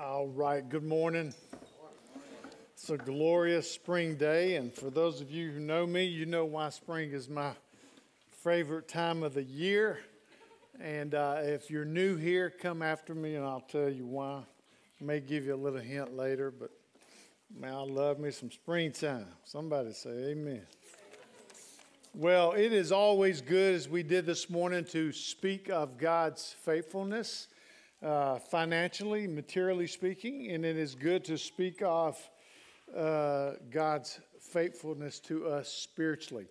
All right, good morning. It's a glorious spring day, and for those of you who know me, you know why spring is my favorite time of the year. And uh, if you're new here, come after me and I'll tell you why. I may give you a little hint later, but man, I love me some springtime. Somebody say amen. Well, it is always good, as we did this morning, to speak of God's faithfulness uh, financially, materially speaking, and it is good to speak of uh, God's faithfulness to us spiritually.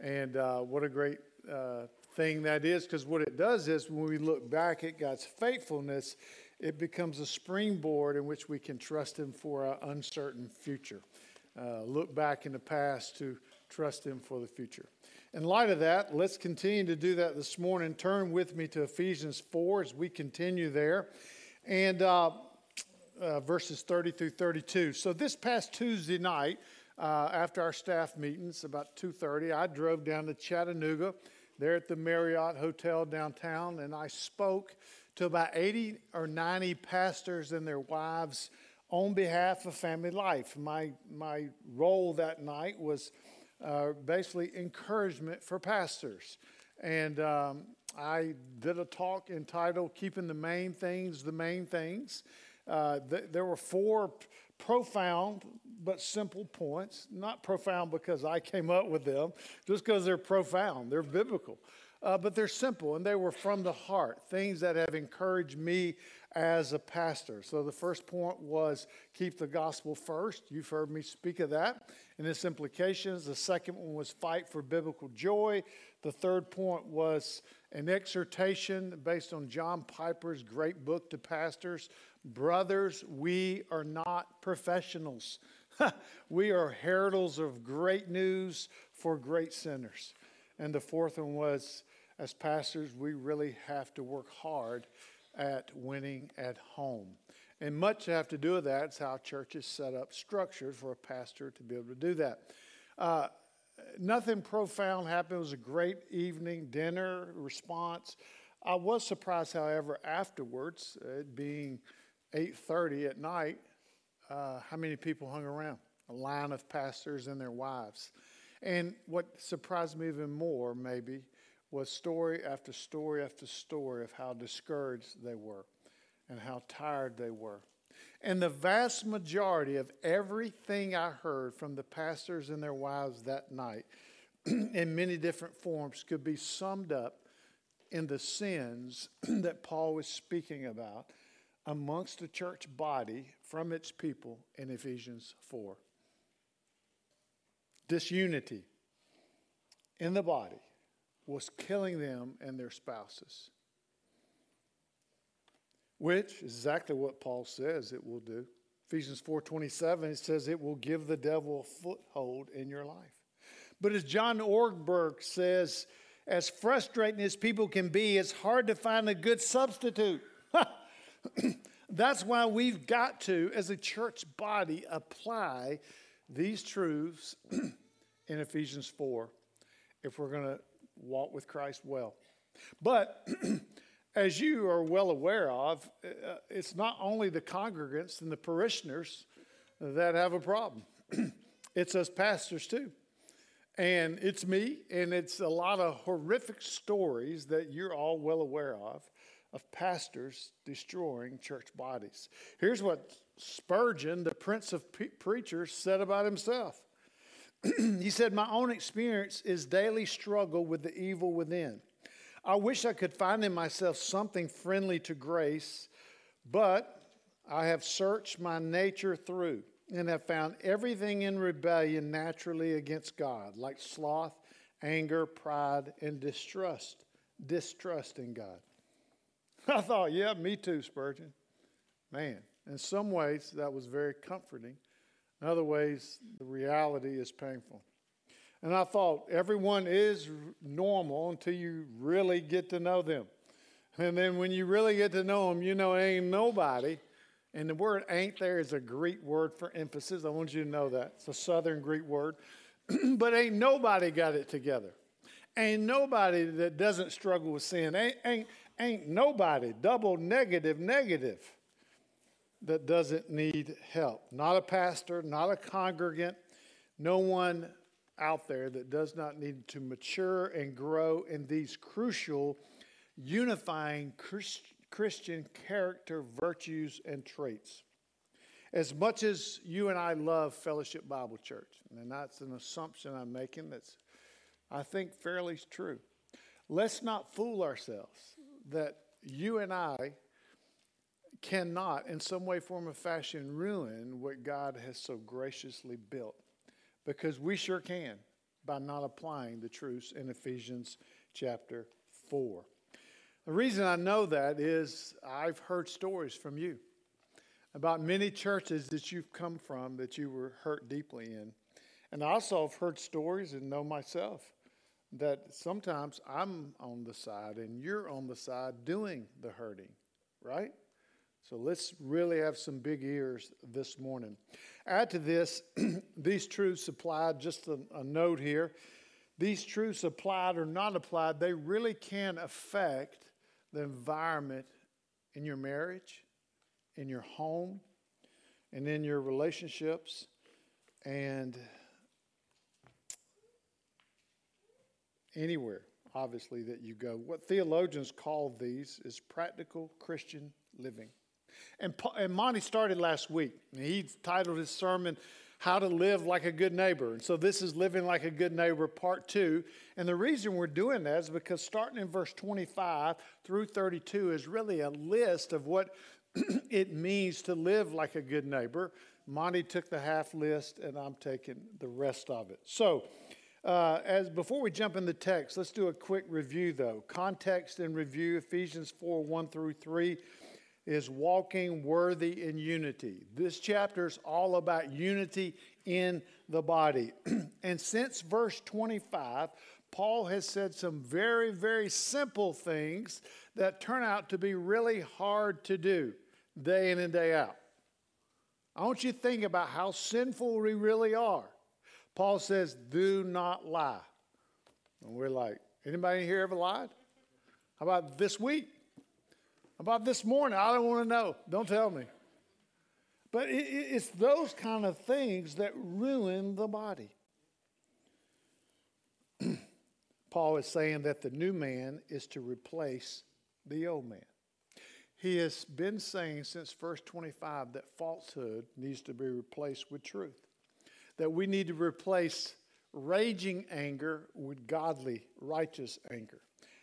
And uh, what a great uh, thing that is, because what it does is when we look back at God's faithfulness, it becomes a springboard in which we can trust Him for our uncertain future. Uh, look back in the past to trust Him for the future. In light of that, let's continue to do that this morning. Turn with me to Ephesians 4 as we continue there. And uh, uh, verses 30 through 32. So this past Tuesday night, uh, after our staff meetings, about 2.30, I drove down to Chattanooga, there at the Marriott Hotel downtown, and I spoke to about 80 or 90 pastors and their wives on behalf of family life. My, my role that night was uh, basically encouragement for pastors. And um, I did a talk entitled Keeping the Main Things the Main Things. Uh, th- there were four p- profound but simple points. Not profound because I came up with them, just because they're profound, they're biblical. Uh, but they're simple and they were from the heart, things that have encouraged me as a pastor. So the first point was keep the gospel first. You've heard me speak of that and its implications. The second one was fight for biblical joy. The third point was an exhortation based on John Piper's great book to pastors. Brothers, we are not professionals. we are heralds of great news for great sinners. And the fourth one was as pastors, we really have to work hard at winning at home. And much have to do with that. It's how churches set up structures for a pastor to be able to do that. Uh, nothing profound happened. It was a great evening dinner response. I was surprised, however, afterwards, it being 8:30 at night, uh, how many people hung around? A line of pastors and their wives. And what surprised me even more, maybe, was story after story after story of how discouraged they were and how tired they were. And the vast majority of everything I heard from the pastors and their wives that night, in many different forms, could be summed up in the sins that Paul was speaking about amongst the church body from its people in Ephesians 4. Disunity in the body was killing them and their spouses. Which is exactly what Paul says it will do. Ephesians 4:27 it says it will give the devil a foothold in your life. But as John Ortberg says, as frustrating as people can be, it's hard to find a good substitute. That's why we've got to, as a church body, apply these truths in Ephesians 4 if we're going to walk with Christ well. But as you are well aware of, uh, it's not only the congregants and the parishioners that have a problem, it's us pastors too. And it's me, and it's a lot of horrific stories that you're all well aware of of pastors destroying church bodies. Here's what Spurgeon, the prince of pre- preachers, said about himself he said, My own experience is daily struggle with the evil within. I wish I could find in myself something friendly to grace, but I have searched my nature through and have found everything in rebellion naturally against God, like sloth, anger, pride, and distrust. Distrust in God. I thought, yeah, me too, Spurgeon. Man, in some ways, that was very comforting. In other ways, the reality is painful. And I thought everyone is normal until you really get to know them. And then when you really get to know them, you know ain't nobody. And the word ain't there is a Greek word for emphasis. I want you to know that. It's a southern Greek word. but ain't nobody got it together. Ain't nobody that doesn't struggle with sin. Ain't, ain't, ain't nobody. Double negative, negative. that doesn't need help. Not a pastor, not a congregant, no one out there that does not need to mature and grow in these crucial, unifying Christ- Christian character, virtues, and traits. As much as you and I love Fellowship Bible Church, and that's an assumption I'm making that's, I think, fairly true, let's not fool ourselves that you and I cannot, in some way, form, or fashion, ruin what God has so graciously built. Because we sure can by not applying the truths in Ephesians chapter 4. The reason I know that is I've heard stories from you about many churches that you've come from that you were hurt deeply in. And I also have heard stories and know myself that sometimes I'm on the side and you're on the side doing the hurting, right? So let's really have some big ears this morning. Add to this, these truths applied, just a, a, note here, these truths applied or not applied, they really can affect the environment in your marriage, in your home, and in your relationships, and anywhere, obviously, that you go. What theologians call these is practical Christian living. And, and Monty started last week. He titled his sermon, How to Live Like a Good Neighbor. And so this is Living Like a Good Neighbor, part two. And the reason we're doing that is because starting in verse 25 through 32 is really a list of what it means to live like a good neighbor. Monty took the half list, and I'm taking the rest of it. So, uh, as before we jump in the text, let's do a quick review though. Context and review Ephesians 4 1 through 3 is walking worthy in unity. This chapter is all about unity in the body. and since verse 25, Paul has said some very, very simple things that turn out to be really hard to do day in and day out. I want you to think about how sinful we really are. Paul says, do not lie. And we're like, anybody here ever lied? How about this week? About this morning, I don't want to know. Don't tell me. But it, it's those kind of things that ruin the body. Paul is saying that the new man is to replace the old man. He has been saying since verse 25 that falsehood needs to be replaced with truth, that we need to replace raging anger with godly, righteous anger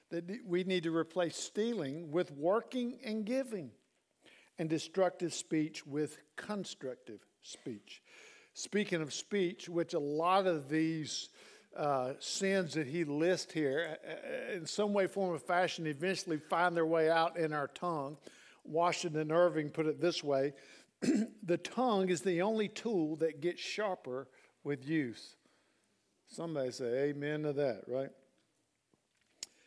that we need to replace stealing with working and giving, and destructive speech with constructive speech. Speaking of speech, which a lot of these uh, sins that he lists here, uh, uh, in some way, form, or fashion, eventually find their way out in our tongue. Washington Irving put it this way the tongue is the only tool that gets sharper with use. Somebody say amen to that, right?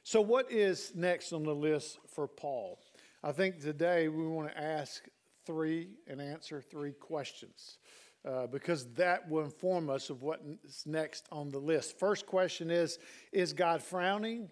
So, what is next on the list for Paul? I think today we want to ask three and answer three questions uh, because that will inform us of what's next on the list. First question is Is God frowning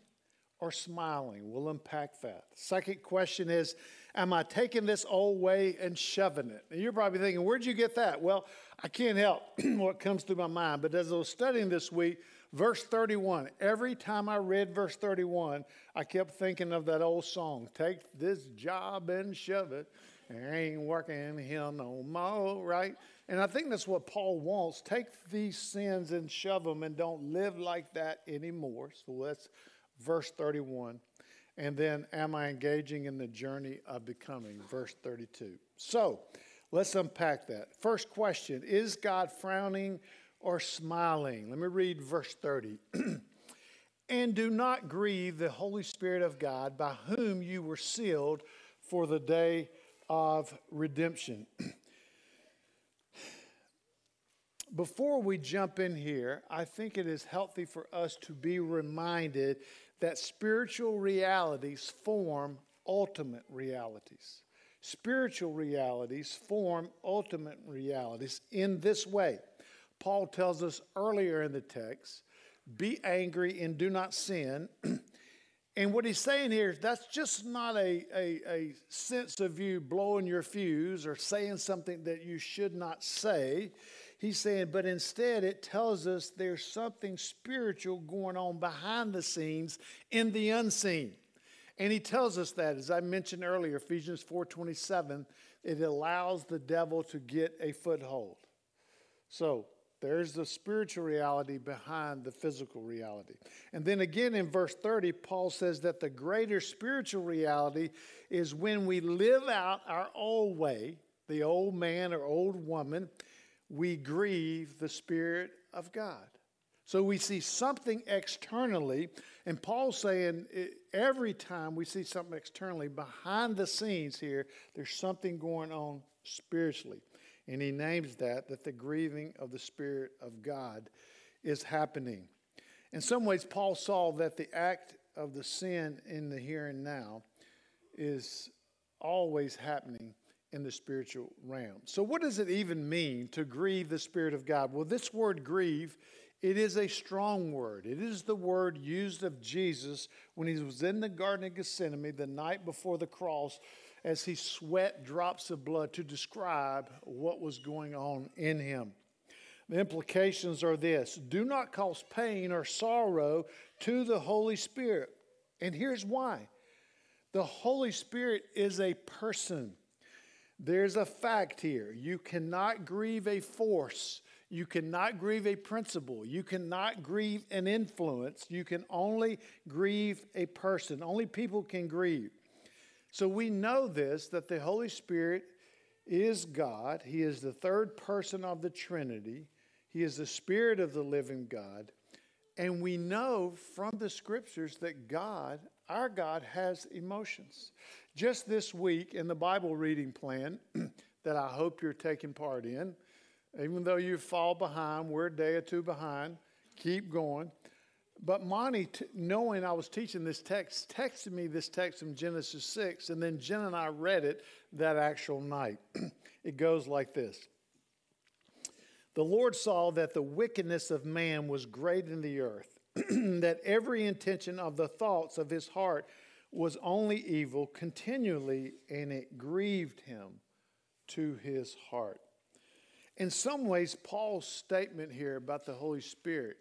or smiling? We'll unpack that. Second question is Am I taking this old way and shoving it? And you're probably thinking, Where'd you get that? Well, I can't help what comes through my mind, but as I was studying this week, Verse 31, every time I read verse 31, I kept thinking of that old song Take this job and shove it. Ain't working here no more, right? And I think that's what Paul wants. Take these sins and shove them and don't live like that anymore. So that's verse 31. And then, am I engaging in the journey of becoming? Verse 32. So let's unpack that. First question Is God frowning or smiling. Let me read verse 30. and do not grieve the Holy Spirit of God, by whom you were sealed for the day of redemption. Before we jump in here, I think it is healthy for us to be reminded that spiritual realities form ultimate realities. Spiritual realities form ultimate realities in this way. Paul tells us earlier in the text be angry and do not sin. And what he's saying here, that's just not a, a, a sense of you blowing your fuse or saying something that you should not say. He's saying, but instead it tells us there's something spiritual going on behind the scenes in the unseen. And he tells us that, as I mentioned earlier, Ephesians 4:27, it allows the devil to get a foothold. So there's the spiritual reality behind the physical reality. And then again in verse 30, Paul says that the greater spiritual reality is when we live out our old way, the old man or old woman, we grieve the Spirit of God. So we see something externally, and Paul's saying eh, every time we see something externally, behind the scenes here, there's something going on spiritually. And he names that, that the grieving of the Spirit of God is happening. In some ways, Paul saw that the act of the sin in the here and now is always happening in the spiritual realm. So, what does it even mean to grieve the Spirit of God? Well, this word grieve, it is a strong word. It is the word used of Jesus when he was in the Garden of Gethsemane the night before the cross as he sweat drops of blood to describe what was going on in him. The implications are this do not cause pain or sorrow to the Holy Spirit. And here's why the Holy Spirit is a person. There's a fact here. You cannot grieve a force. You cannot grieve a principle. You cannot grieve an influence. You can only grieve a person. Only people can grieve. So we know this that the Holy Spirit is God. He is the third person of the Trinity. He is the Spirit of the living God. And we know from the scriptures that God, our God, has emotions. Just this week in the Bible reading plan that I hope you're taking part in, even though you fall behind, we're a day or two behind, keep going. But Monty, t- knowing I was teaching this text, texted me this text from Genesis 6, and then Jen and I read it that actual night. it goes like this The Lord saw that the wickedness of man was great in the earth, that every intention of the thoughts of his heart was only evil continually, and it grieved him to his heart. In some ways, Paul's statement here about the Holy Spirit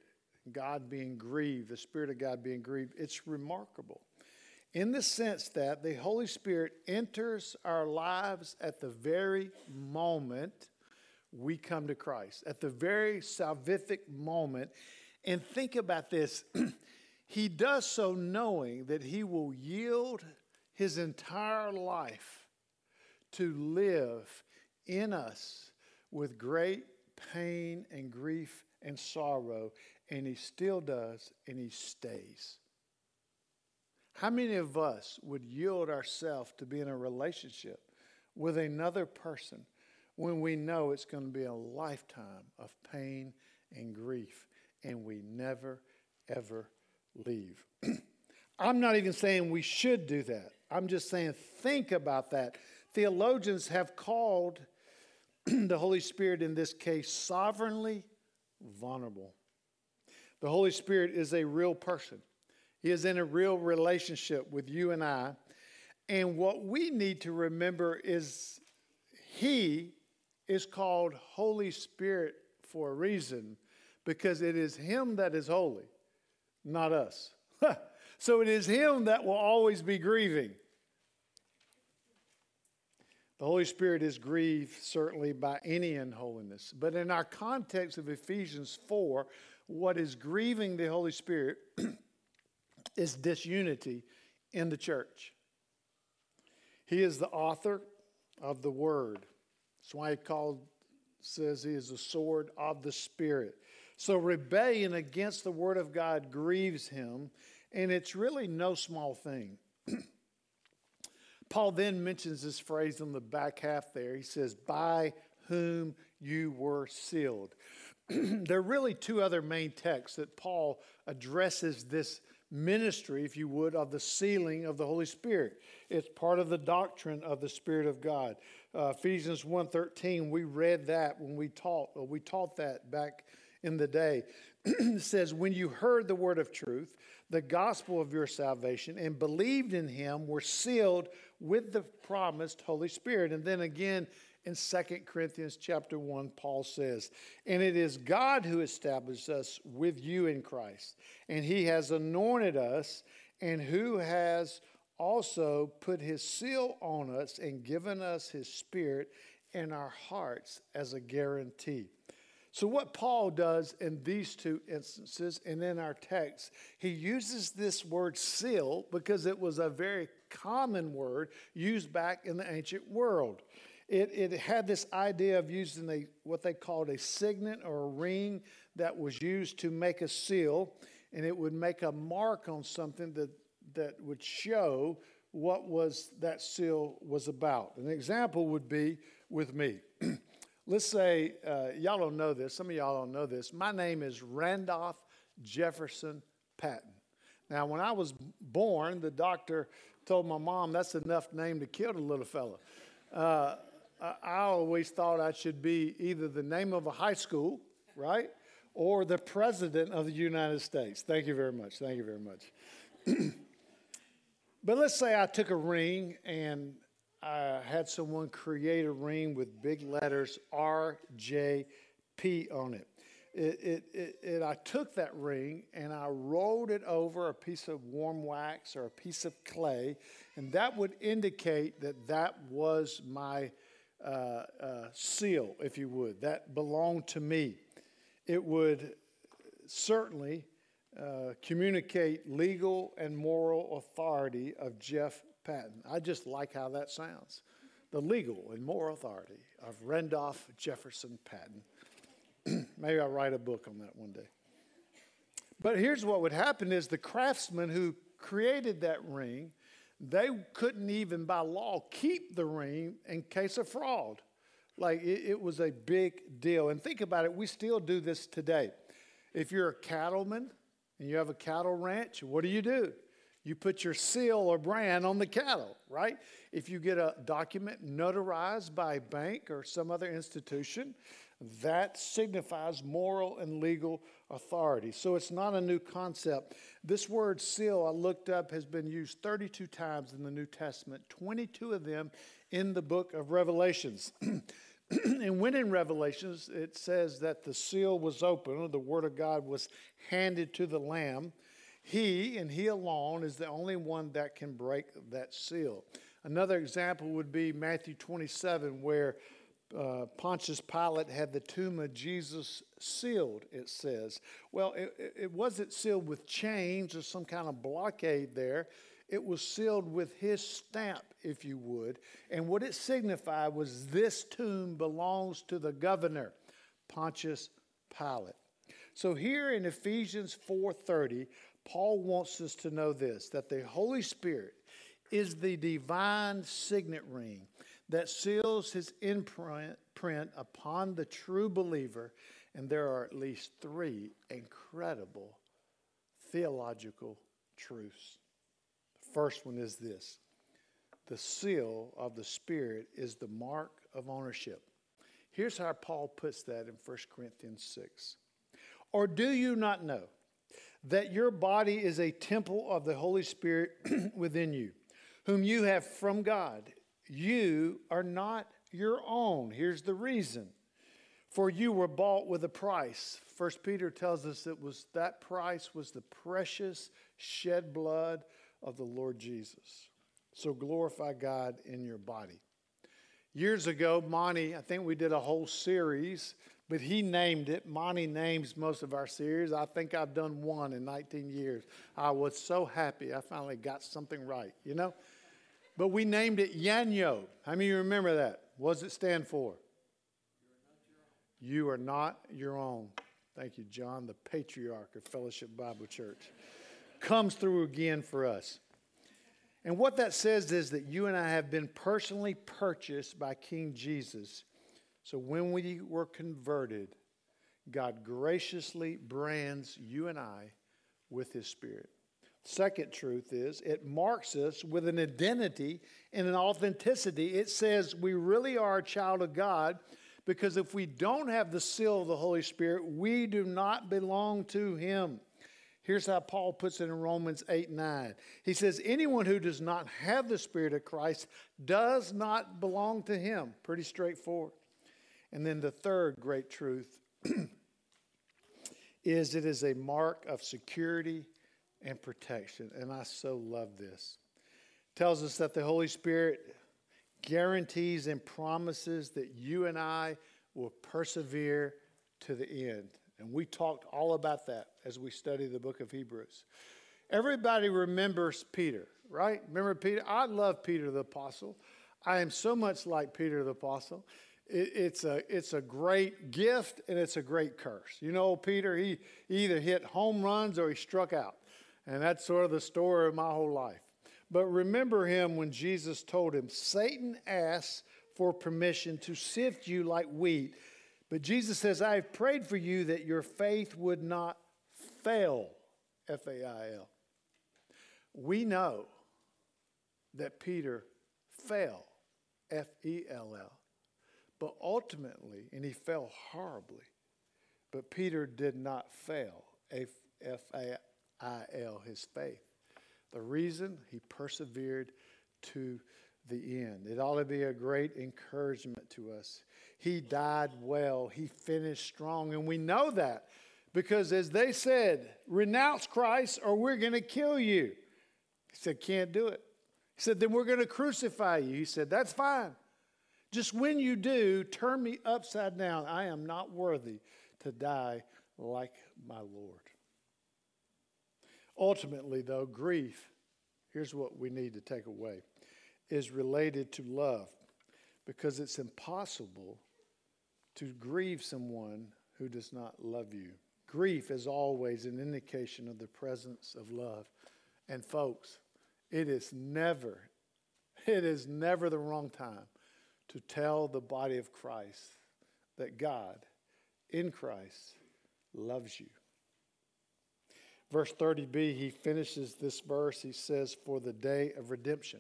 God being grieved, the Spirit of God being grieved, it's remarkable. In the sense that the Holy Spirit enters our lives at the very moment we come to Christ, at the very salvific moment. And think about this. He does so knowing that He will yield His entire life to live in us with great pain and grief and sorrow and he still does, and he stays. How many of us would yield ourselves to be in a relationship with another person when we know it's going to be a lifetime of pain and grief and we never, ever leave? I'm not even saying we should do that. I'm just saying think about that. Theologians have called the Holy Spirit in this case sovereignly vulnerable. The Holy Spirit is a real person, He is in a real relationship with you and I. And what we need to remember is He is called Holy Spirit for a reason because it is Him that is holy, not us. so it is Him that will always be grieving. The Holy Spirit is grieved certainly by any unholiness. But in our context of Ephesians 4, what is grieving the Holy Spirit is disunity in the church. He is the author of the word. That's why he called says he is the sword of the spirit. So rebellion against the word of God grieves him, and it's really no small thing. Paul then mentions this phrase in the back half there. He says, By whom you were sealed. there are really two other main texts that Paul addresses this ministry, if you would, of the sealing of the Holy Spirit. It's part of the doctrine of the Spirit of God. Uh, Ephesians 1.13, we read that when we taught, we taught that back in the day. it says, When you heard the word of truth, the gospel of your salvation, and believed in him, were sealed with the promised Holy Spirit. And then again in 2 Corinthians chapter 1, Paul says, And it is God who established us with you in Christ, and he has anointed us, and who has also put his seal on us and given us his spirit in our hearts as a guarantee. So, what Paul does in these two instances and in our text, he uses this word seal because it was a very common word used back in the ancient world. It, it had this idea of using a, what they called a signet or a ring that was used to make a seal, and it would make a mark on something that, that would show what was that seal was about. An example would be with me. Let's say, uh, y'all don't know this, some of y'all don't know this. My name is Randolph Jefferson Patton. Now, when I was born, the doctor told my mom that's enough name to kill the little fella. Uh, I always thought I should be either the name of a high school, right, or the president of the United States. Thank you very much. Thank you very much. but let's say I took a ring and I had someone create a ring with big letters RJP on it. It, it, it, it, I took that ring and I rolled it over a piece of warm wax or a piece of clay, and that would indicate that that was my uh, uh, seal, if you would, that belonged to me. It would certainly uh, communicate legal and moral authority of Jeff Patton. I just like how that sounds. The legal and moral authority of Randolph Jefferson Patton. Maybe I'll write a book on that one day. But here's what would happen is the craftsman who created that ring they couldn't even by law keep the ring in case of fraud. Like it, it, was a big deal. And think about it, we still do this today. If you're a cattleman and you have a cattle ranch, what do you do? You put your seal or brand on the cattle, right? If you get a document notarized by a bank or some other institution, that signifies moral and legal authority. So it's not a new concept. This word seal, I looked up, has been used 32 times in the New Testament, 22 of them in the book of Revelations. and when in Revelations, it says that the seal was open, or the word of God was handed to the Lamb. He and he alone is the only one that can break that seal. Another example would be Matthew 27, where uh, Pontius Pilate had the tomb of Jesus sealed, it says. Well, it, it wasn't sealed with chains or some kind of blockade there. It was sealed with his stamp, if you would. And what it signified was this tomb belongs to the governor, Pontius Pilate. So here in Ephesians 4:30, Paul wants us to know this that the Holy Spirit is the divine signet ring that seals his imprint upon the true believer. And there are at least three incredible theological truths. The first one is this the seal of the Spirit is the mark of ownership. Here's how Paul puts that in 1 Corinthians 6. Or do you not know that your body is a temple of the Holy Spirit within you, whom you have from God? You are not your own. Here's the reason. For you were bought with a price. First Peter tells us it was that price was the precious shed blood of the Lord Jesus. So glorify God in your body. Years ago, Monty, I think we did a whole series, but he named it. Monty names most of our series. I think I've done one in 19 years. I was so happy I finally got something right, you know? But we named it Yanyo. How many of you remember that? What does it stand for? You are not your own. Thank you, John, the patriarch of Fellowship Bible Church. Comes through again for us. And what that says is that you and I have been personally purchased by King Jesus. So when we were converted, God graciously brands you and I with his spirit. Second truth is it marks us with an identity and an authenticity. It says we really are a child of God because if we don't have the seal of the Holy Spirit, we do not belong to Him. Here's how Paul puts it in Romans 8 9. He says, Anyone who does not have the Spirit of Christ does not belong to Him. Pretty straightforward. And then the third great truth is it is a mark of security and protection. And I so love this. It tells us that the Holy Spirit guarantees and promises that you and I will persevere to the end. And we talked all about that as we study the book of Hebrews. Everybody remembers Peter, right? Remember Peter? I love Peter the Apostle. I am so much like Peter the Apostle. It, it's, a, it's a great gift and it's a great curse. You know, Peter, he, he either hit home runs or he struck out. And that's sort of the story of my whole life. But remember him when Jesus told him, Satan asks for permission to sift you like wheat. But Jesus says, I have prayed for you that your faith would not fail. F A I L. We know that Peter fell. F E L L. But ultimately, and he fell horribly, but Peter did not fail. F A I L, his faith. The reason he persevered to the end. It ought to be a great encouragement to us. He died well, he finished strong, and we know that because as they said, renounce Christ or we're going to kill you. He said, can't do it. He said, then we're going to crucify you. He said, that's fine. Just when you do, turn me upside down. I am not worthy to die like my Lord. Ultimately, though, grief, here's what we need to take away, is related to love because it's impossible to grieve someone who does not love you. Grief is always an indication of the presence of love. And folks, it is never, it is never the wrong time to tell the body of Christ that God in Christ loves you. Verse 30b, he finishes this verse. He says, For the day of redemption.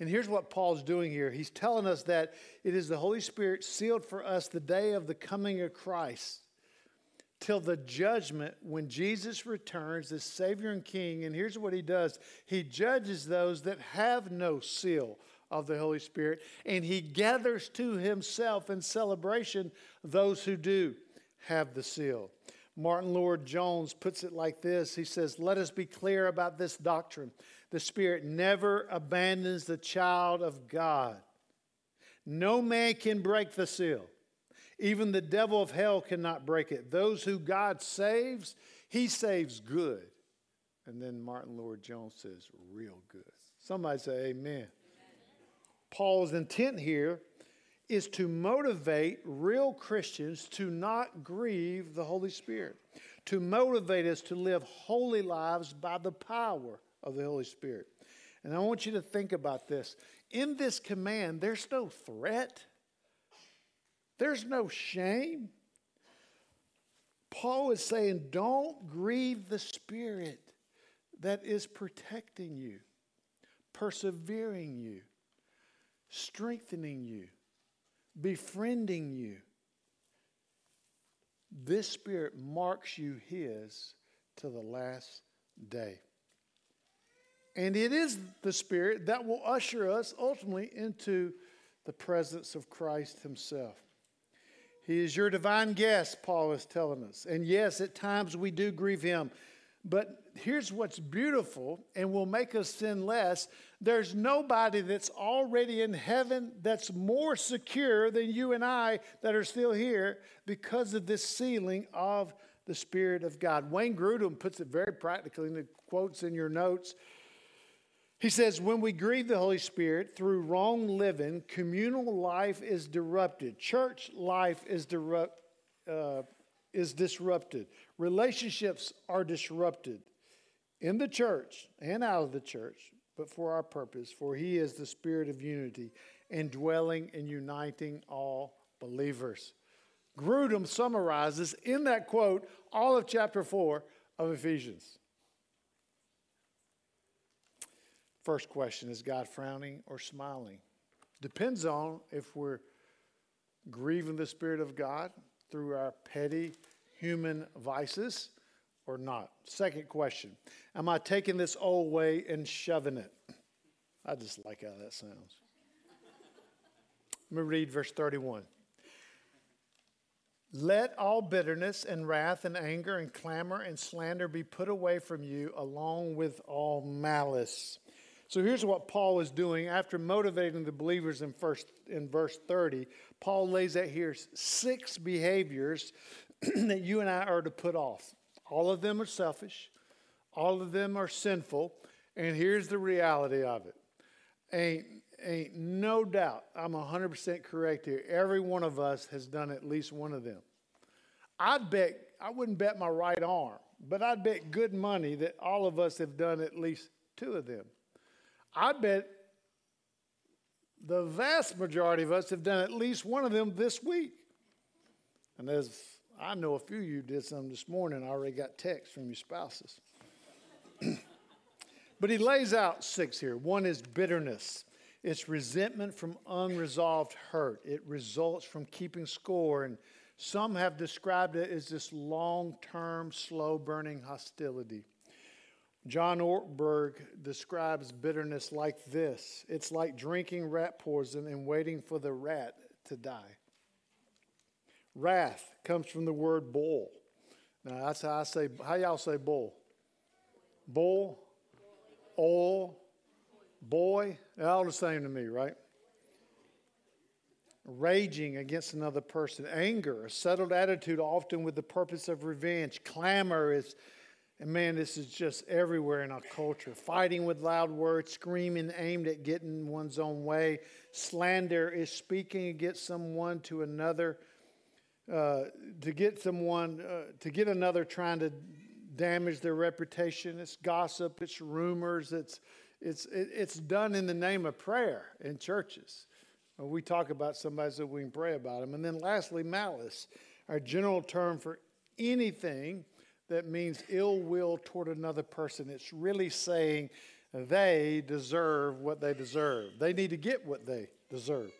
And here's what Paul's doing here. He's telling us that it is the Holy Spirit sealed for us the day of the coming of Christ till the judgment when Jesus returns as Savior and King. And here's what he does He judges those that have no seal of the Holy Spirit, and he gathers to himself in celebration those who do have the seal. Martyn Lloyd-Jones puts it like this He says, Let us be clear about this doctrine. The Spirit never abandons the child of God. No man can break the seal. Even the devil of hell cannot break it. Those who God saves, he saves good. And then Martyn Lloyd-Jones says, real good. Somebody say, Amen. amen. Paul's intent here is to motivate real Christians to not grieve the Holy Spirit, to motivate us to live holy lives by the power of the Holy Spirit. And I want you to think about this. In this command, there's no threat, there's no shame. Paul is saying, don't grieve the Spirit that is protecting you, persevering you, strengthening you befriending you. This Spirit marks you His to the last day. And it is the Spirit that will usher us ultimately into the presence of Christ Himself. He is your divine guest, Paul is telling us. And yes, at times we do grieve Him. But here's what's beautiful and will make us sin less there's nobody that's already in heaven that's more secure than you and I that are still here because of this sealing of the Spirit of God. Wayne Grudem puts it very practically in the quotes in your notes. He says, When we grieve the Holy Spirit through wrong living, communal life is disrupted, church life is, uh, is disrupted, relationships are disrupted in the church and out of the church but for our purpose, for he is the spirit of unity, indwelling and uniting all believers. Grudem summarizes in that quote all of chapter 4 of Ephesians. First question is God frowning or smiling? Depends on if we're grieving the Spirit of God through our petty human vices or not? Second question Am I taking this old way and shoving it? I just like how that sounds. Let me read verse 31. Let all bitterness and wrath and anger and clamor and slander be put away from you, along with all malice. So here's what Paul is doing after motivating the believers in, first, in verse 30. Paul lays out here six behaviors that you and I are to put off. All of them are selfish, all of them are sinful, and here's the reality of it. Ain't, ain't no doubt, I'm 100% correct here. Every one of us has done at least one of them. I'd bet, I wouldn't bet my right arm, but I'd bet good money that all of us have done at least two of them. I bet the vast majority of us have done at least one of them this week. And as I know a few of you did some this morning, I already got texts from your spouses. but he lays out six here. One is bitterness. It's resentment from unresolved hurt. It results from keeping score, and some have described it as this long term, slow burning hostility. John Ortberg describes bitterness like this it's like drinking rat poison and waiting for the rat to die. Wrath comes from the word bull. Now, that's how I say, how y'all say bull? Bull, oil, boy, all the same to me, right? Raging against another person. Anger, a settled attitude, often with the purpose of revenge. Clamor is and man, this is just everywhere in our culture. Fighting with loud words, screaming aimed at getting one's own way. Slander is speaking against someone to another, uh, to get someone, uh, to get another trying to damage their reputation. It's gossip, it's rumors, it's, it's, it's done in the name of prayer in churches. We talk about somebody so we can pray about them. And then lastly, malice, our general term for anything that means ill will toward another person. It's really saying they deserve what they deserve. They need to get what they deserve.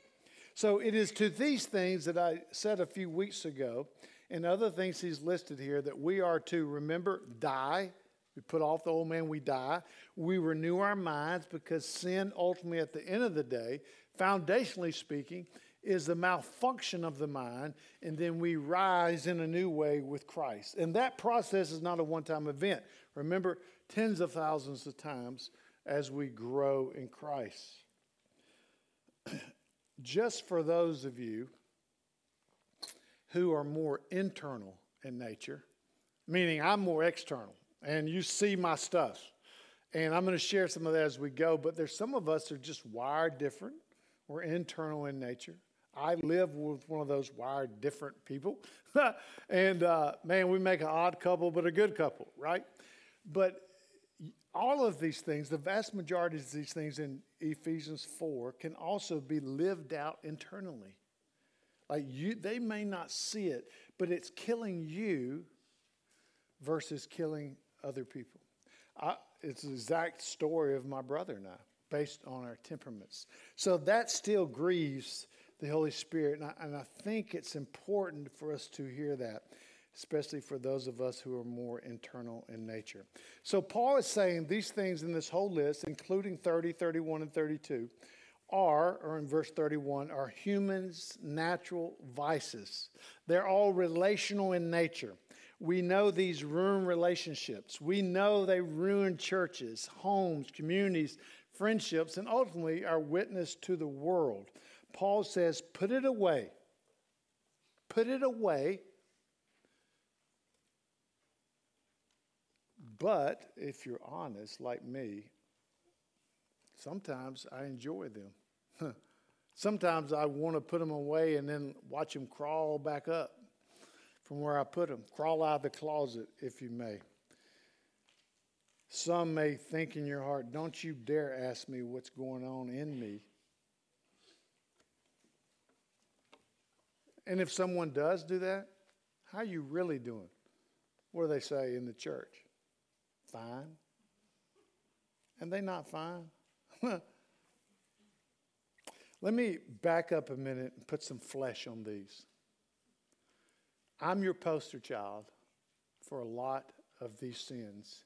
So it is to these things that I said a few weeks ago, and other things he's listed here, that we are to remember, die. We put off the old man, we die. We renew our minds because sin, ultimately, at the end of the day, foundationally speaking, is the malfunction of the mind, and then we rise in a new way with Christ. And that process is not a one time event. Remember, tens of thousands of times as we grow in Christ. Just for those of you who are more internal in nature, meaning I'm more external, and you see my stuff. And I'm going to share some of that as we go, but there's some of us are just wired different. We're internal in nature. I live with one of those wired different people. and uh, man, we make an odd couple, but a good couple, right? But all of these things, the vast majority of these things in Ephesians 4 can also be lived out internally. Like you, they may not see it, but it's killing you versus killing other people. I, it's the exact story of my brother and I, based on our temperaments. So that still grieves the Holy Spirit. And I, and I think it's important for us to hear that, especially for those of us who are more internal in nature. So Paul is saying these things in this whole list, including 30, 31, and 32, are, or in verse 31, are humans' natural vices. They're all relational in nature. We know these ruin relationships. We know they ruin churches, homes, communities, friendships, and ultimately our witness to the world. Paul says, put it away. Put it away. But if you're honest, like me, sometimes I enjoy them. sometimes I want to put them away and then watch them crawl back up from where I put them, crawl out of the closet, if you may. Some may think in your heart, don't you dare ask me what's going on in me. And if someone does do that, how are you really doing? What do they say in the church? Fine. And they not fine. Let me back up a minute and put some flesh on these. I'm your poster child for a lot of these sins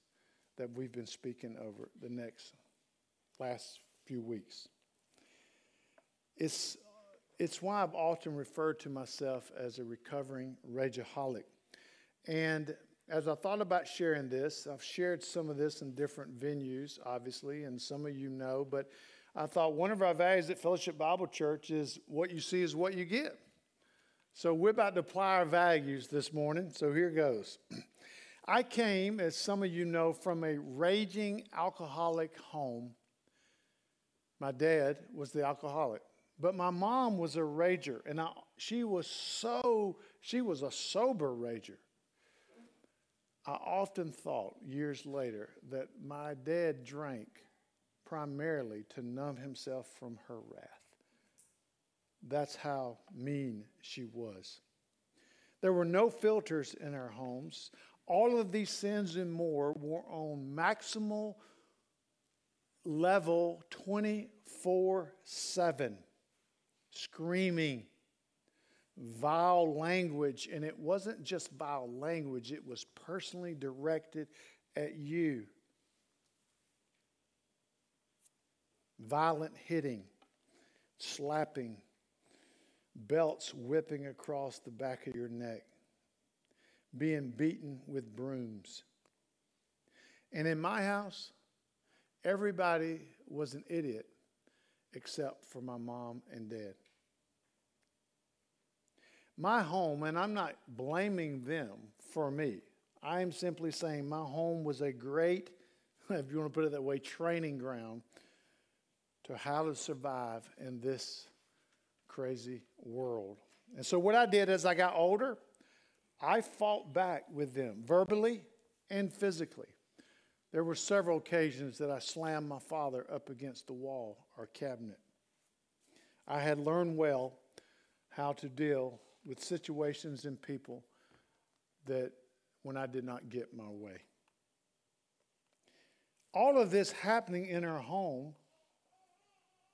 that we've been speaking over the next last few weeks. It's, it's why I've often referred to myself as a recovering rageaholic. And as I thought about sharing this, I've shared some of this in different venues, obviously, and some of you know, but I thought one of our values at Fellowship Bible Church is what you see is what you get. So we're about to apply our values this morning. So here goes. I came, as some of you know, from a raging alcoholic home. My dad was the alcoholic, but my mom was a rager, and I, she was so, she was a sober rager. I often thought years later that my dad drank primarily to numb himself from her wrath. That's how mean she was. There were no filters in our homes. All of these sins and more were on maximal level 24 7, screaming vile language, and it wasn't just vile language, it was personally directed at you. Violent hitting, slapping, belts whipping across the back of your neck, being beaten with brooms. And in my house, everybody was an idiot except for my mom and dad my home, and I'm not blaming them for me. I'm simply saying my home was a great, if you want to put it that way, training ground to how to survive in this crazy world. And so, what I did as I got older, I fought back with them verbally and physically. There were several occasions that I slammed my father up against the wall or cabinet. I had learned well how to deal with situations and people that when I did not get my way. All of this happening in our home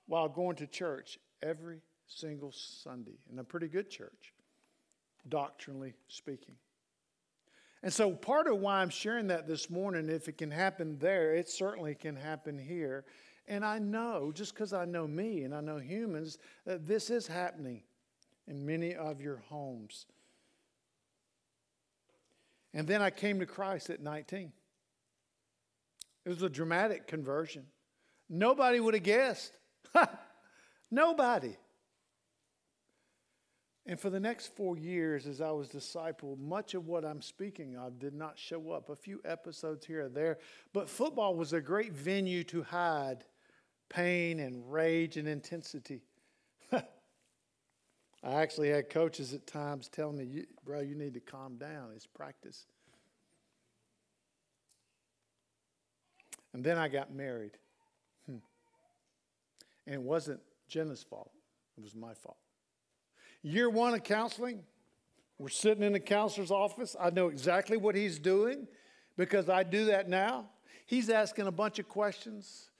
while going to church every single Sunday, in a pretty good church, doctrinally speaking. And so, part of why I'm sharing that this morning, if it can happen there, it certainly can happen here. And I know, just because I know me and I know humans, that this is happening in many of your homes. And then I came to Christ at 19. It was a dramatic conversion. Nobody would have guessed. Nobody. And for the next four years, as I was discipled, much of what I'm speaking of did not show up. A few episodes here or there. But football was a great venue to hide pain and rage and intensity. I actually had coaches at times telling me, bro, you need to calm down. It's practice. And then I got married. Hmm. And it wasn't Jenna's fault, it was my fault. Year one of counseling, we're sitting in the counselor's office. I know exactly what he's doing because I do that now. He's asking a bunch of questions.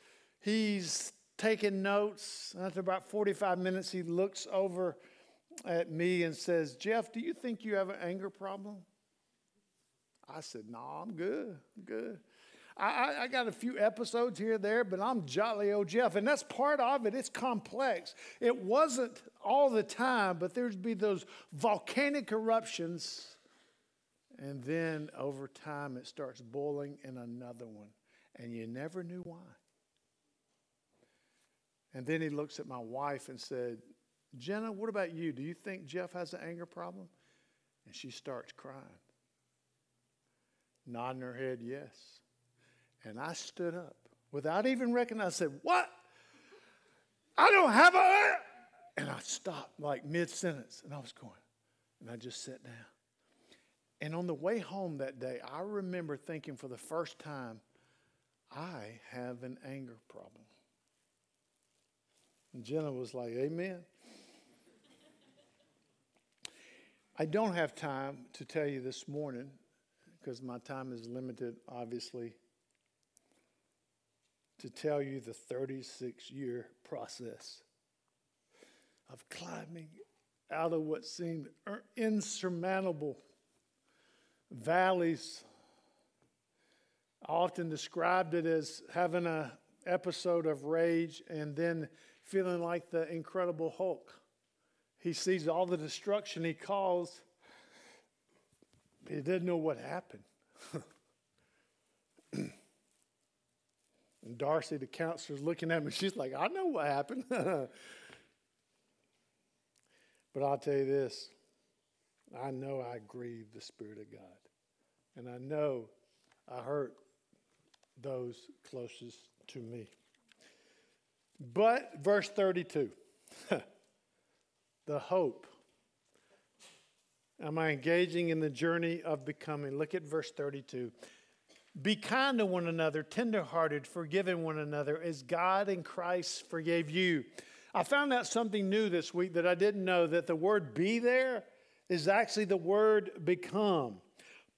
He's taking notes. After about 45 minutes, he looks over at me and says, Jeff, do you think you have an anger problem? I said, No, I'm good. I'm good. I, I, got a few episodes here and there, but I'm jolly old Jeff. And that's part of it. It's complex. It wasn't all the time, but there'd be those volcanic eruptions. And then over time, it starts boiling in another one. And you never knew why. And then he looks at my wife and said, Jenna, what about you? Do you think Jeff has an anger problem? And she starts crying, nodding her head, yes. And I stood up without even recognizing, I said, What? I don't have a. And I stopped like mid sentence and I was going, and I just sat down. And on the way home that day, I remember thinking for the first time, I have an anger problem. And Jenna was like, Amen. I don't have time to tell you this morning because my time is limited, obviously, to tell you the 36 year process of climbing out of what seemed insurmountable valleys. I often described it as having an episode of rage and then feeling like the Incredible Hulk. He sees all the destruction he caused, he didn't know what happened. and Darcy, the counselor, is looking at me. She's like, I know what happened. but I'll tell you this I know I grieved the Spirit of God. And I know I hurt those closest to me. But, verse 32, the hope. Am I engaging in the journey of becoming? Look at verse 32. Be kind to one another, tenderhearted, forgiving one another, as God in Christ forgave you. I found out something new this week that I didn't know that the word be there is actually the word become.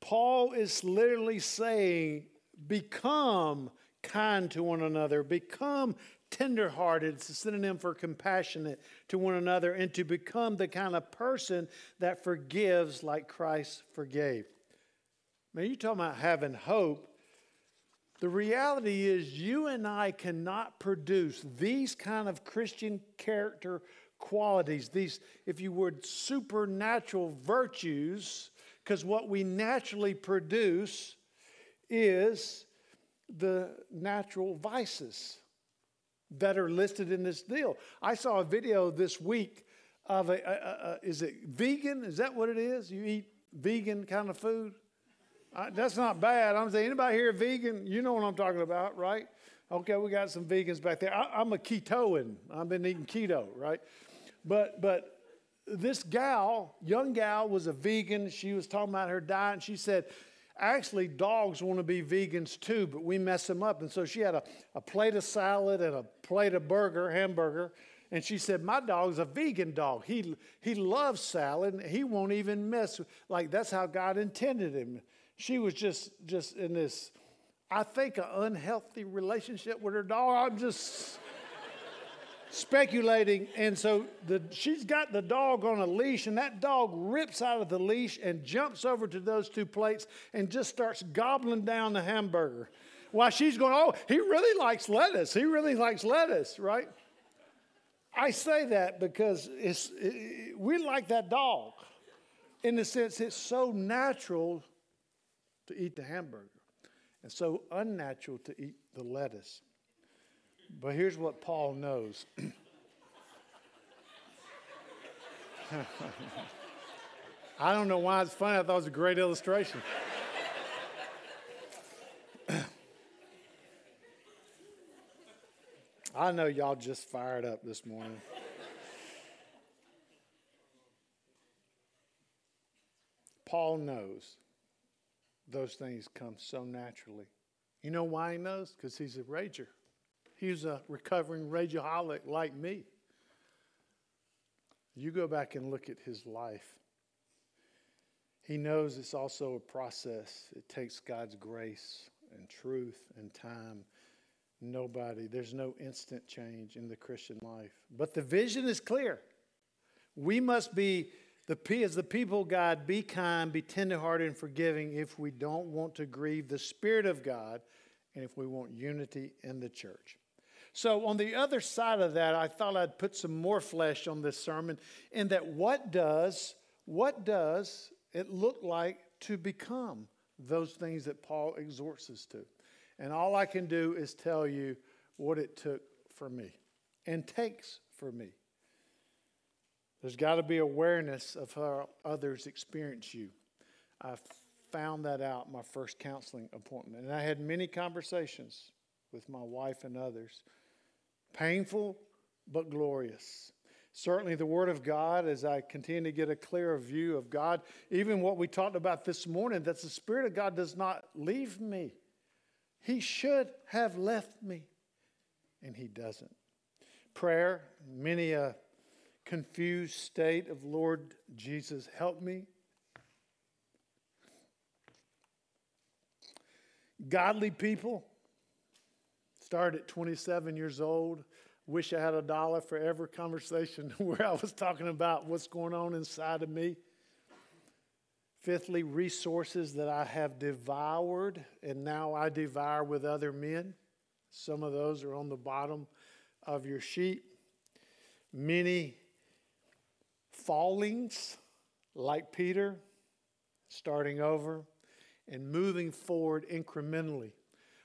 Paul is literally saying, become kind to one another, become tenderhearted, it's a synonym for compassionate to one another, and to become the kind of person that forgives like Christ forgave. Man, you're talking about having hope. The reality is, you and I cannot produce these kind of Christian character qualities, these, if you would, supernatural virtues, because what we naturally produce is the natural vices that are listed in this deal. I saw a video this week of a, a, a is it vegan? Is that what it is? You eat vegan kind of food? Uh, that's not bad. I'm saying anybody here vegan? You know what I'm talking about, right? Okay, we got some vegans back there. I, am a ketoan. I've been eating keto, right? But but this gal, young gal, was a vegan. She was talking about her diet, and she said actually, dogs want to be vegans too, but we mess them up. And so she had a, a plate of salad and a plate of burger, hamburger. And she said, My dog's a vegan dog. He, he loves salad and he won't even mess. Like, that's how God intended him. She was just, just in this, I think, an unhealthy relationship with her dog. I'm just speculating. And so the, she's got the dog on a leash, and that dog rips out of the leash and jumps over to those two plates and just starts gobbling down the hamburger. While she's going, Oh, he really likes lettuce. He really likes lettuce, right? I say that because it's, it, we like that dog in the sense it's so natural to eat the hamburger and so unnatural to eat the lettuce. But here's what Paul knows. I don't know why it's funny. I thought it was a great illustration. I know y'all just fired up this morning. Paul knows those things come so naturally. You know why he knows? Because he's a rager. He's a recovering rageaholic like me. You go back and look at his life. He knows it's also a process. It takes God's grace and truth and time. Nobody, there's no instant change in the Christian life. But the vision is clear. We must be, the, as the people God, be kind, be tenderhearted, and forgiving if we don't want to grieve the Spirit of God and if we want unity in the church. So, on the other side of that, I thought I'd put some more flesh on this sermon in that what does, what does it look like to become those things that Paul exhorts us to? And all I can do is tell you what it took for me and takes for me. There's got to be awareness of how others experience you. I found that out my first counseling appointment. And I had many conversations with my wife and others Painful, but glorious. Certainly, the Word of God, as I continue to get a clearer view of God, even what we talked about this morning, that the Spirit of God does not leave me. He should have left me, and He doesn't. Prayer, many a confused state of Lord Jesus, help me. Godly people, Started at 27 years old, wish I had a dollar for every conversation where I was talking about what's going on inside of me. Fifthly, resources that I have devoured and now I devour with other men. Some of those are on the bottom of your sheet. Many fallings, like Peter, starting over and moving forward incrementally.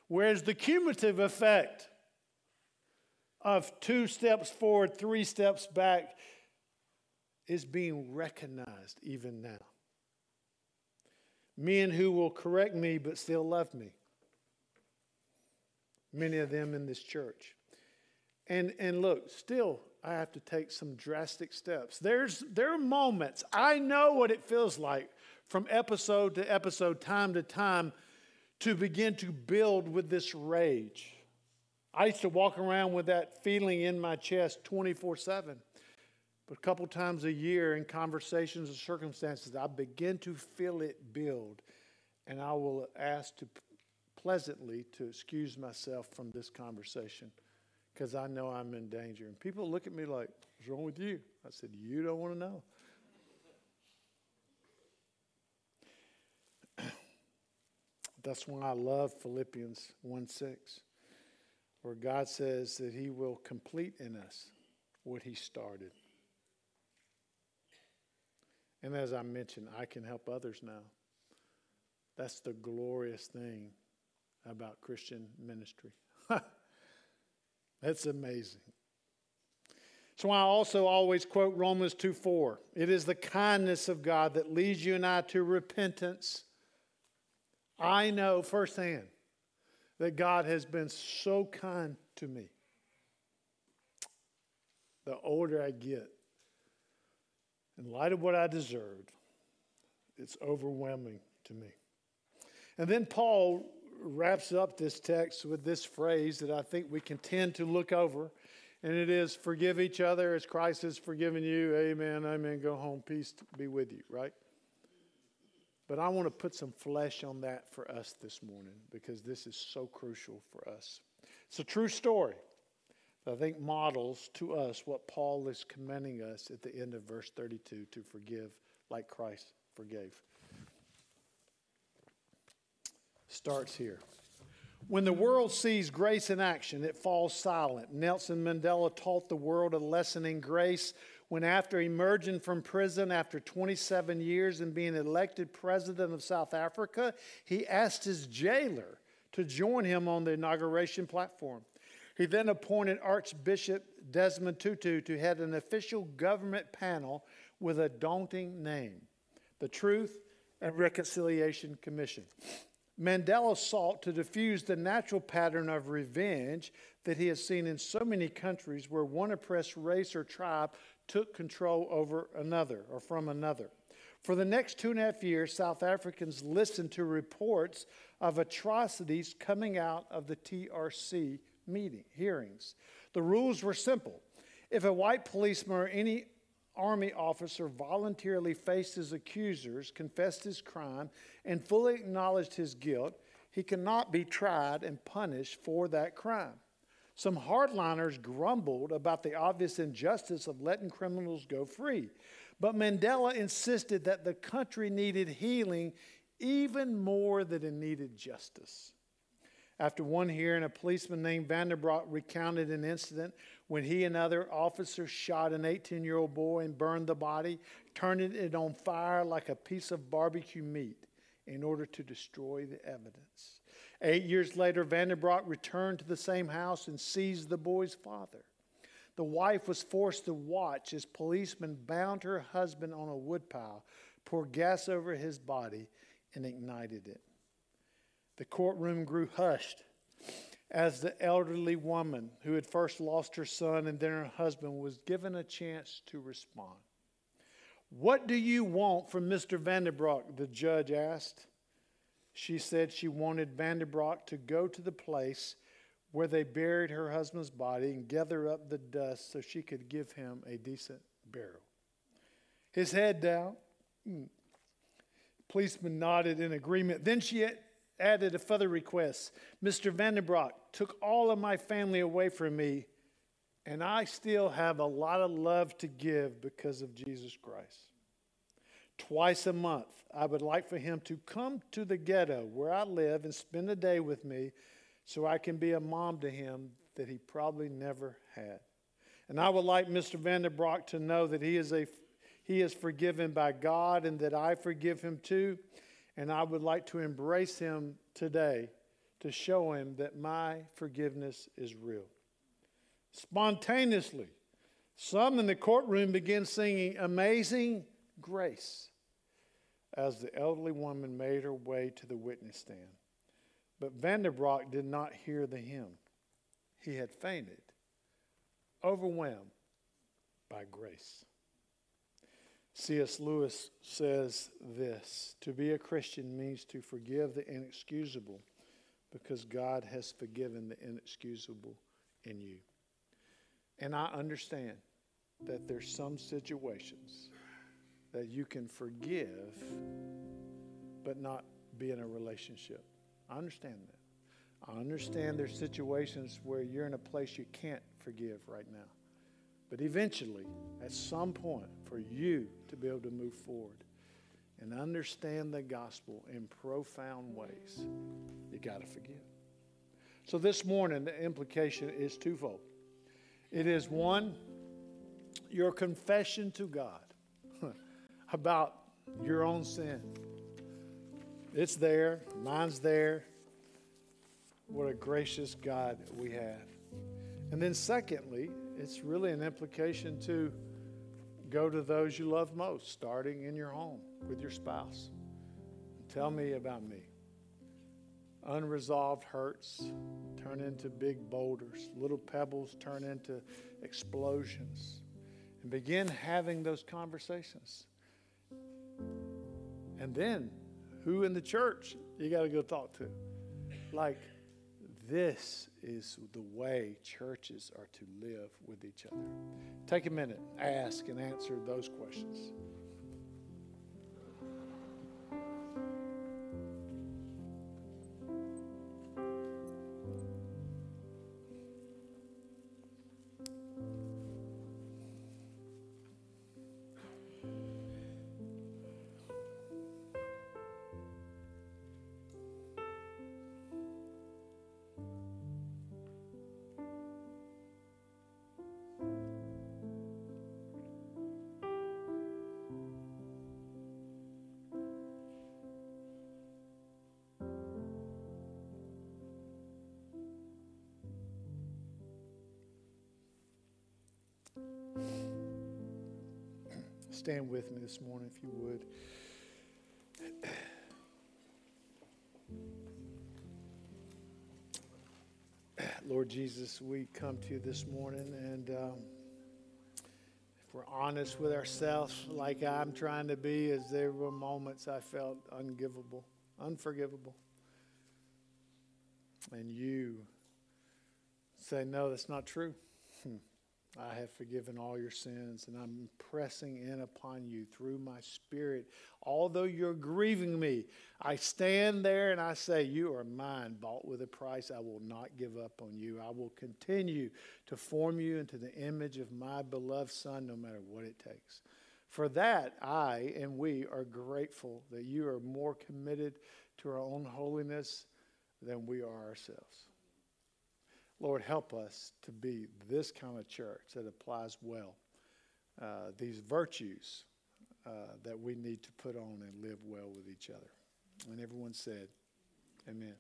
Whereas the cumulative effect of two steps forward, three steps back is being recognized even now. Men who will correct me but still love me. Many of them in this church. And, and look, still, I have to take some drastic steps. There's, there are moments, I know what it feels like from episode to episode, time to time, to begin to build with this rage. I used to walk around with that feeling in my chest 24 7. But a couple times a year in conversations and circumstances, I begin to feel it build. And I will ask to pleasantly to excuse myself from this conversation because I know I'm in danger. And people look at me like, What's wrong with you? I said, You don't want to know. That's why I love Philippians 1 6, where God says that He will complete in us what He started. And as I mentioned, I can help others now. That's the glorious thing about Christian ministry. That's amazing. So I also always quote Romans 2 4. It is the kindness of God that leads you and I to repentance I know firsthand that God has been so kind to me. The older I get, in light of what I deserved, it's overwhelming to me. And then Paul wraps up this text with this phrase that I think we can tend to look over, and it is forgive each other as Christ has forgiven you. Amen, amen. Go home. Peace be with you, right? But I want to put some flesh on that for us this morning because this is so crucial for us. It's a true story that I think models to us what Paul is commending us at the end of verse 32 to forgive like Christ forgave. Starts here. When the world sees grace in action, it falls silent. Nelson Mandela taught the world a lesson in grace when, after emerging from prison after 27 years and being elected president of South Africa, he asked his jailer to join him on the inauguration platform. He then appointed Archbishop Desmond Tutu to head an official government panel with a daunting name the Truth and Reconciliation Commission. Mandela sought to diffuse the natural pattern of revenge that he has seen in so many countries where one oppressed race or tribe took control over another or from another. For the next two and a half years, South Africans listened to reports of atrocities coming out of the TRC meeting hearings. The rules were simple. If a white policeman or any army officer voluntarily faced his accusers, confessed his crime, and fully acknowledged his guilt, he cannot be tried and punished for that crime. Some hardliners grumbled about the obvious injustice of letting criminals go free. But Mandela insisted that the country needed healing even more than it needed justice. After one hearing, a policeman named van de Broek recounted an incident when he and other officers shot an 18 year old boy and burned the body, turning it on fire like a piece of barbecue meat in order to destroy the evidence. Eight years later, van de Broek returned to the same house and seized the boy's father. The wife was forced to watch as policemen bound her husband on a woodpile, poured gas over his body, and ignited it. The courtroom grew hushed as the elderly woman who had first lost her son and then her husband was given a chance to respond. What do you want from Mr. van de Broek? The judge asked she said she wanted van de Broek to go to the place where they buried her husband's body and gather up the dust so she could give him a decent burial. His head down, mm, policeman nodded in agreement. Then she added a further request Mr. van de Broek took all of my family away from me And I still have a lot of love to give because of Jesus Christ. Twice a month, I would like for him to come to the ghetto where I live and spend a day with me so I can be a mom to him that he probably never had. And I would like Mr. van de Broek to know that he is, a, he is forgiven by God and that I forgive him too. And I would like to embrace him today to show him that my forgiveness is real. Spontaneously, some in the courtroom began singing Amazing Grace as the elderly woman made her way to the witness stand. But van de Broek did not hear the hymn. He had fainted, overwhelmed by grace. C.S. Lewis says this To be a Christian means to forgive the inexcusable because God has forgiven the inexcusable in you. And I understand that there's some situations that you can forgive but not be in a relationship. I understand that. I understand there's situations where you're in a place you can't forgive right now. But eventually, at some point, for you to be able to move forward and understand the gospel in profound ways, you got to forgive. So this morning, the implication is twofold. It is one, your confession to God about your own sin. It's there, mine's there. What a gracious God we have. And then, secondly, it's really an implication to go to those you love most, starting in your home with your spouse. Tell me about me. Unresolved hurts turn into big boulders, little pebbles turn into explosions. And begin having those conversations. And then, who in the church you got to go talk to? Like, this is the way churches are to live with each other. Take a minute, ask and answer those questions. Stand with me this morning, if you would. Lord Jesus, we come to you this morning, and um, if we're honest with ourselves, like I'm trying to be, as there were moments I felt ungivable, unforgivable. And you say, No, that's not true. I have forgiven all your sins, and I'm pressing in upon you through my spirit. Although you're grieving me, I stand there and I say, You are mine, bought with a price. I will not give up on you. I will continue to form you into the image of my beloved Son, no matter what it takes. For that, I and we are grateful that you are more committed to our own holiness than we are ourselves. Lord, help us to be this kind of church that applies well uh, these virtues uh, that we need to put on and live well with each other. And everyone said, Amen.